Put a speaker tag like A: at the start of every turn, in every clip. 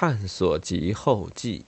A: 探索集后记。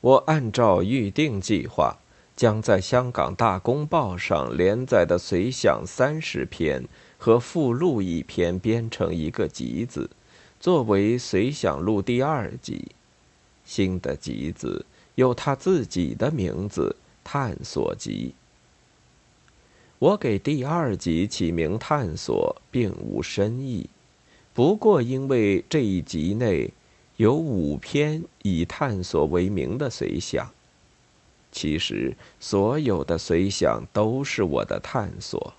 A: 我按照预定计划，将在香港《大公报》上连载的随想三十篇和附录一篇编成一个集子，作为《随想录》第二集。新的集子有他自己的名字——探索集。我给第二集起名“探索”，并无深意，不过因为这一集内有五篇以探索为名的随想。其实，所有的随想都是我的探索。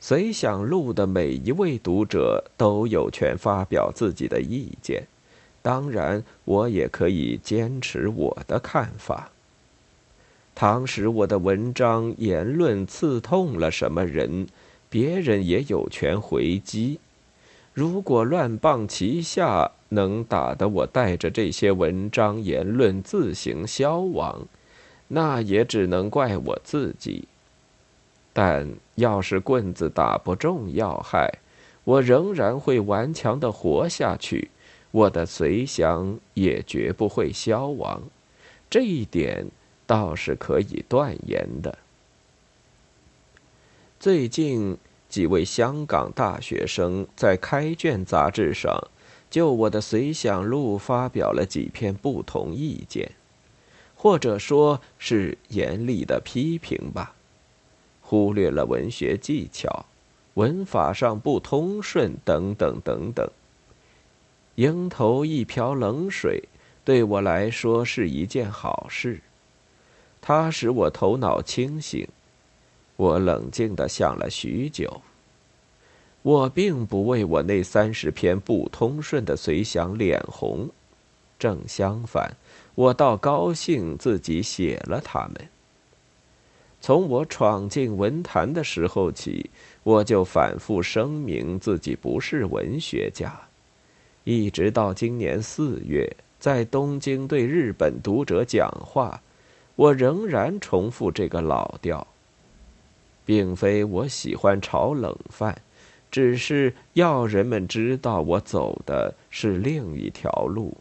A: 随想录的每一位读者都有权发表自己的意见，当然，我也可以坚持我的看法。倘使我的文章言论刺痛了什么人，别人也有权回击。如果乱棒旗下能打得我带着这些文章言论自行消亡，那也只能怪我自己。但要是棍子打不中要害，我仍然会顽强的活下去，我的随想也绝不会消亡。这一点。倒是可以断言的。最近几位香港大学生在《开卷》杂志上就我的随想录发表了几篇不同意见，或者说是严厉的批评吧，忽略了文学技巧、文法上不通顺等等等等。迎头一瓢冷水，对我来说是一件好事。它使我头脑清醒，我冷静地想了许久。我并不为我那三十篇不通顺的随想脸红，正相反，我倒高兴自己写了它们。从我闯进文坛的时候起，我就反复声明自己不是文学家，一直到今年四月，在东京对日本读者讲话。我仍然重复这个老调，并非我喜欢炒冷饭，只是要人们知道我走的是另一条路。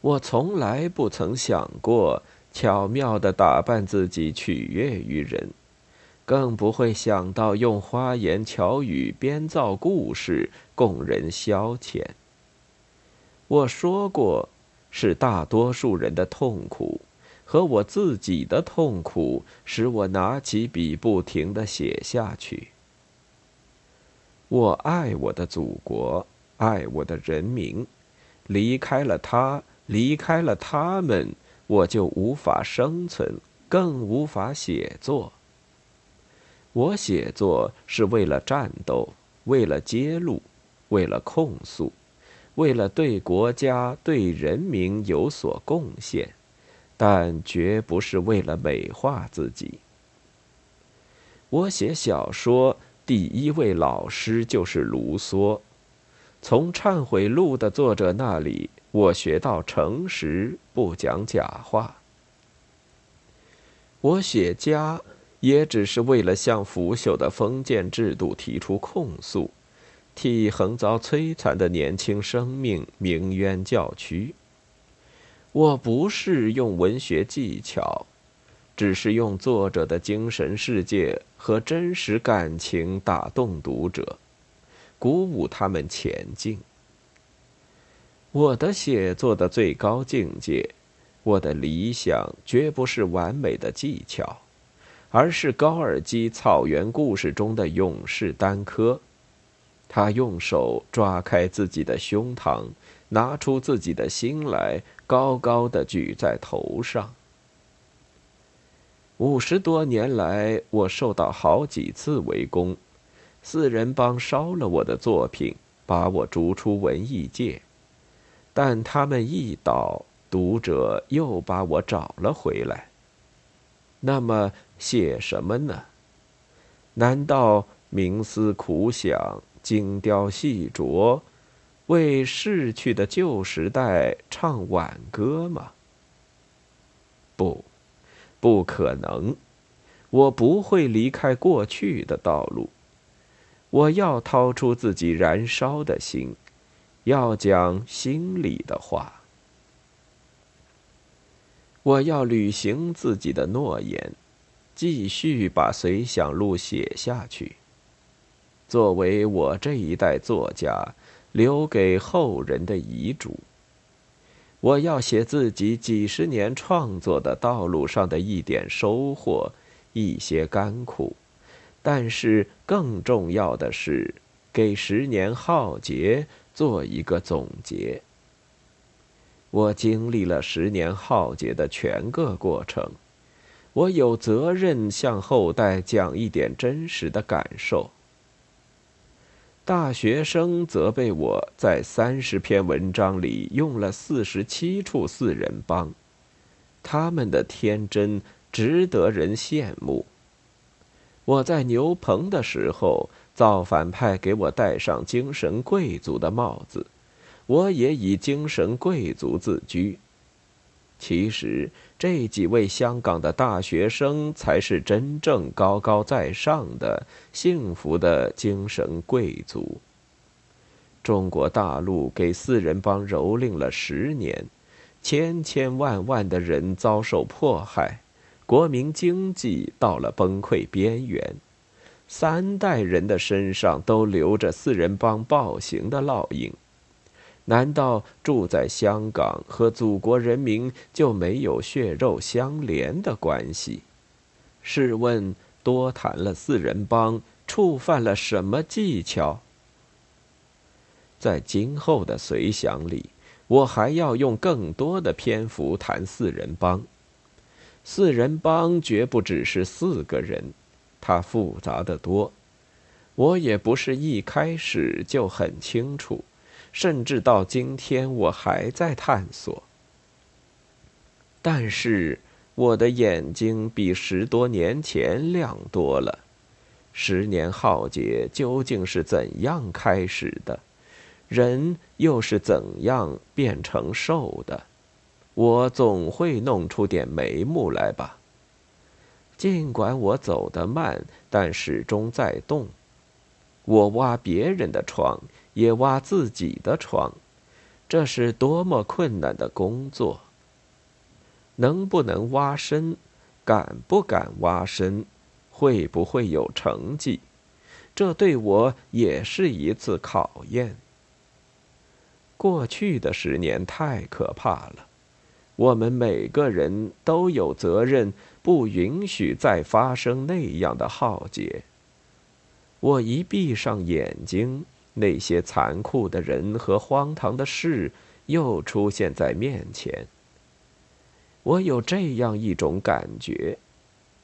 A: 我从来不曾想过巧妙的打扮自己取悦于人，更不会想到用花言巧语编造故事供人消遣。我说过。是大多数人的痛苦，和我自己的痛苦，使我拿起笔不停的写下去。我爱我的祖国，爱我的人民，离开了他，离开了他们，我就无法生存，更无法写作。我写作是为了战斗，为了揭露，为了控诉。为了对国家、对人民有所贡献，但绝不是为了美化自己。我写小说，第一位老师就是卢梭。从《忏悔录》的作者那里，我学到诚实，不讲假话。我写家，也只是为了向腐朽的封建制度提出控诉。替横遭摧残的年轻生命鸣冤叫屈。我不是用文学技巧，只是用作者的精神世界和真实感情打动读者，鼓舞他们前进。我的写作的最高境界，我的理想，绝不是完美的技巧，而是高尔基草原故事中的勇士丹科。他用手抓开自己的胸膛，拿出自己的心来，高高的举在头上。五十多年来，我受到好几次围攻，四人帮烧了我的作品，把我逐出文艺界。但他们一倒，读者又把我找了回来。那么写什么呢？难道冥思苦想？精雕细琢，为逝去的旧时代唱挽歌吗？不，不可能！我不会离开过去的道路。我要掏出自己燃烧的心，要讲心里的话。我要履行自己的诺言，继续把随想录写下去，作为我这一代作家留给后人的遗嘱。我要写自己几十年创作的道路上的一点收获，一些甘苦，但是更重要的是，给十年浩劫做一个总结。我经历了十年浩劫的全个过程，我有责任向后代讲一点真实的感受。大学生责备我在三十篇文章里用了四十七处四人帮，他们的天真值得人羡慕。我在牛棚的时候，造反派给我戴上精神贵族的帽子。我也以精神贵族自居。其实这几位香港的大学生才是真正高高在上的幸福的精神贵族。中国大陆给四人帮蹂躏了十年，千千万万的人遭受迫害，国民经济到了崩溃边缘，三代人的身上都留着四人帮暴行的烙印。难道住在香港和祖国人民就没有血肉相连的关系？试问，多谈了四人帮，触犯了什么技巧？在今后的随想里，我还要用更多的篇幅谈四人帮。四人帮绝不只是四个人，它复杂的多。我也不是一开始就很清楚。甚至到今天，我还在探索。但是，我的眼睛比十多年前亮多了。十年浩劫究竟是怎样开始的？人又是怎样变成兽的？我总会弄出点眉目来吧。尽管我走得慢，但始终在动。我挖别人的床。也挖自己的床，这是多么困难的工作！能不能挖深？敢不敢挖深？会不会有成绩？这对我也是一次考验。过去的十年太可怕了，我们每个人都有责任，不允许再发生那样的浩劫。我一闭上眼睛。那些残酷的人和荒唐的事又出现在面前。我有这样一种感觉：，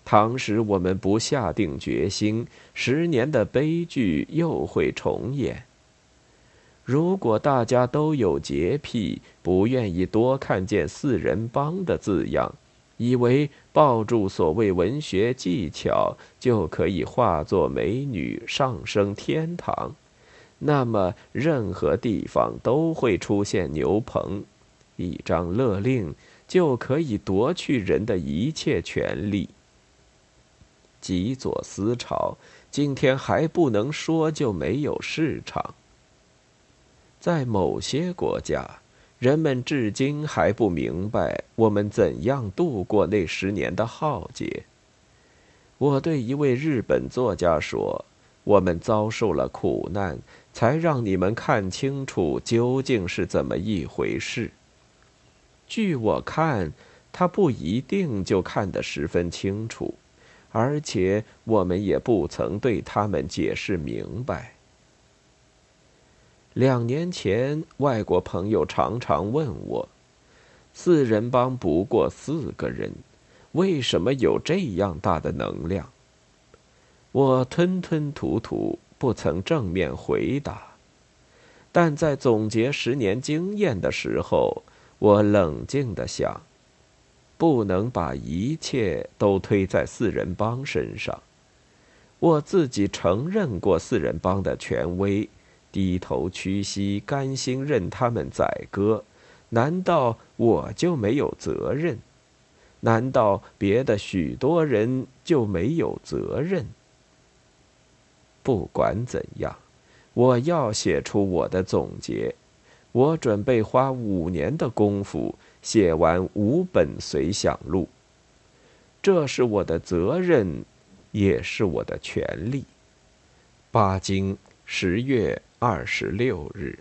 A: 倘使我们不下定决心，十年的悲剧又会重演。如果大家都有洁癖，不愿意多看见“四人帮”的字样，以为抱住所谓文学技巧就可以化作美女上升天堂。那么，任何地方都会出现牛棚，一张勒令就可以夺去人的一切权利。极左思潮今天还不能说就没有市场。在某些国家，人们至今还不明白我们怎样度过那十年的浩劫。我对一位日本作家说：“我们遭受了苦难。”才让你们看清楚究竟是怎么一回事。据我看，他不一定就看得十分清楚，而且我们也不曾对他们解释明白。两年前，外国朋友常常问我：“四人帮不过四个人，为什么有这样大的能量？”我吞吞吐吐。不曾正面回答，但在总结十年经验的时候，我冷静的想：不能把一切都推在四人帮身上。我自己承认过四人帮的权威，低头屈膝，甘心任他们宰割。难道我就没有责任？难道别的许多人就没有责任？不管怎样，我要写出我的总结，我准备花五年的功夫写完五本随想录。这是我的责任，也是我的权利。巴金，十月二十六日。